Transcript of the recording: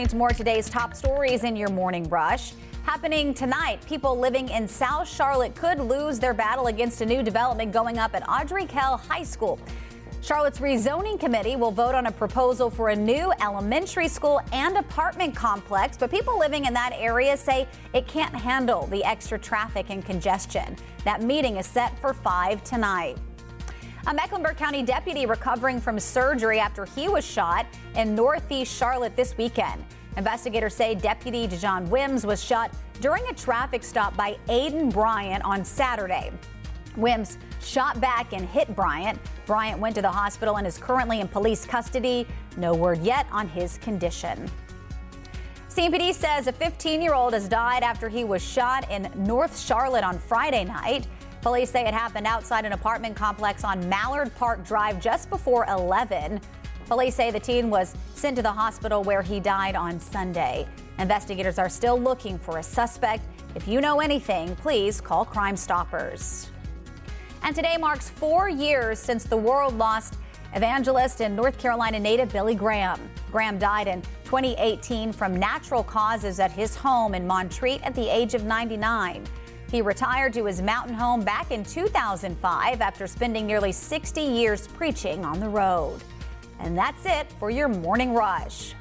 Turning to more today's top stories in your morning rush. Happening tonight, people living in South Charlotte could lose their battle against a new development going up at Ardrey Kell High School. Charlotte's rezoning committee will vote on a proposal for a new elementary school and apartment complex, but people living in that area say it can't handle the extra traffic and congestion. That meeting is set for 5 tonight. A Mecklenburg County deputy recovering from surgery after he was shot in Northeast Charlotte this weekend. Investigators say Deputy Dejon Wims was shot during a traffic stop by Aiden Bryant on Saturday. Wims shot back and hit Bryant. Bryant went to the hospital and is currently in police custody. No word yet on his condition. CMPD says a 15 year old has died after he was shot in North Charlotte on Friday night. Police say it happened outside an apartment complex on Mallard Park Drive just before 11. Police say the teen was sent to the hospital where he died on Sunday. Investigators are still looking for a suspect. If you know anything, please call Crime Stoppers. And today marks four years since the world lost evangelist and North Carolina native Billy Graham. Graham died in 2018 from natural causes at his home in Montreat at the age of 99. He retired to his mountain home back in 2005 after spending nearly 60 years preaching on the road. And that's it for your morning rush.